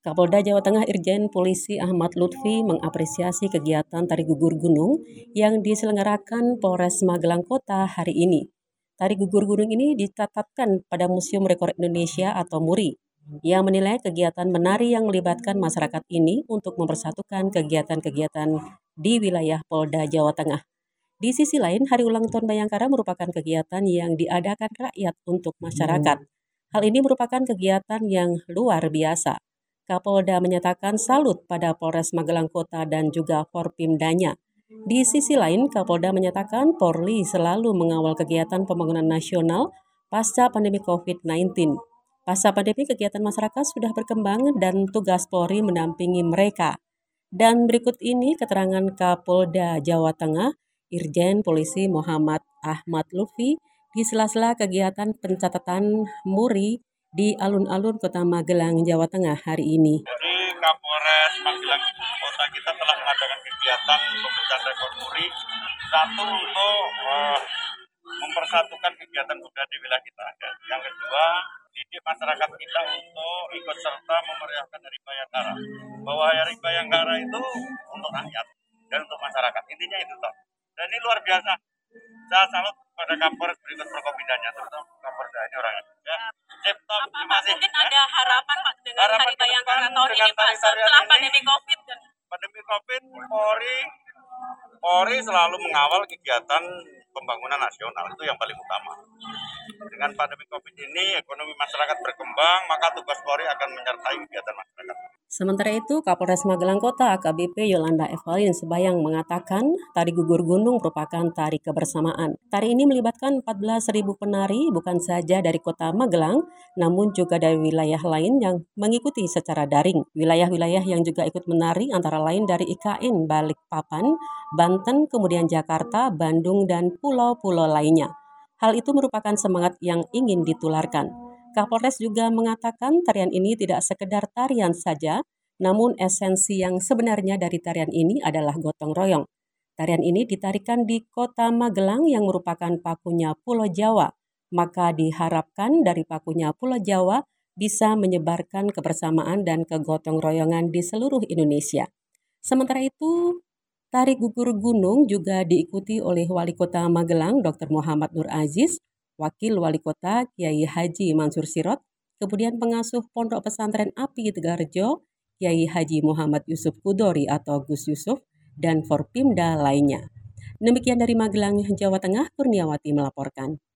Kapolda Jawa Tengah Irjen Polisi Ahmad Lutfi mengapresiasi kegiatan Tari Gugur Gunung yang diselenggarakan Polres Magelang Kota hari ini. Tari Gugur Gunung ini dicatatkan pada Museum Rekor Indonesia atau MURI. Ia menilai kegiatan menari yang melibatkan masyarakat ini untuk mempersatukan kegiatan-kegiatan di wilayah Polda Jawa Tengah. Di sisi lain, Hari Ulang Tahun Bayangkara merupakan kegiatan yang diadakan rakyat untuk masyarakat. Hal ini merupakan kegiatan yang luar biasa Kapolda menyatakan salut pada Polres Magelang Kota dan juga Forpimdanya. Di sisi lain, Kapolda menyatakan Polri selalu mengawal kegiatan pembangunan nasional pasca pandemi COVID-19. Pasca pandemi, kegiatan masyarakat sudah berkembang dan tugas Polri mendampingi mereka. Dan berikut ini keterangan Kapolda Jawa Tengah, Irjen Polisi Muhammad Ahmad Lufi, di sela-sela kegiatan pencatatan MURI di alun-alun Kota Magelang, Jawa Tengah hari ini. Jadi Kapolres Magelang Kota kita telah mengadakan kegiatan pemecahan rekor muri satu untuk uh, mempersatukan kegiatan budaya di wilayah kita. Yang kedua, didik masyarakat kita untuk ikut serta memeriahkan Hari Bayangkara. Bahwa Hari Bayangkara itu untuk rakyat dan untuk masyarakat. Intinya itu toh. Dan ini luar biasa. Saya salut pada Kapolres berikut Prokopidanya, terutama Kapolres ini orangnya. Ya, Pak, mungkin ada harapan Pak dengan harapan Hari Bayangkara tahun ini Pak setelah pandemi COVID dan pandemi COVID Polri Polri selalu mengawal kegiatan pembangunan nasional itu yang paling utama. Dengan pandemi COVID ini ekonomi masyarakat berkembang, maka tugas Polri akan menyertai kegiatan masyarakat. Sementara itu, Kapolres Magelang Kota AKBP Yolanda Evalin Sebayang mengatakan tari gugur gunung merupakan tari kebersamaan. Tari ini melibatkan 14.000 penari bukan saja dari kota Magelang, namun juga dari wilayah lain yang mengikuti secara daring. Wilayah-wilayah yang juga ikut menari antara lain dari IKN Balikpapan, Banten, kemudian Jakarta, Bandung, dan pulau-pulau lainnya. Hal itu merupakan semangat yang ingin ditularkan. Kapolres juga mengatakan tarian ini tidak sekedar tarian saja, namun esensi yang sebenarnya dari tarian ini adalah gotong royong. Tarian ini ditarikan di kota Magelang yang merupakan pakunya Pulau Jawa, maka diharapkan dari pakunya Pulau Jawa bisa menyebarkan kebersamaan dan kegotong royongan di seluruh Indonesia. Sementara itu, tari gugur gunung juga diikuti oleh Wali Kota Magelang Dr. Muhammad Nur Aziz Wakil Wali Kota Kiai Haji Mansur Sirot, kemudian pengasuh Pondok Pesantren Api Tegarjo, Kiai Haji Muhammad Yusuf Kudori atau Gus Yusuf, dan Forpimda lainnya. Demikian dari Magelang, Jawa Tengah, Kurniawati melaporkan.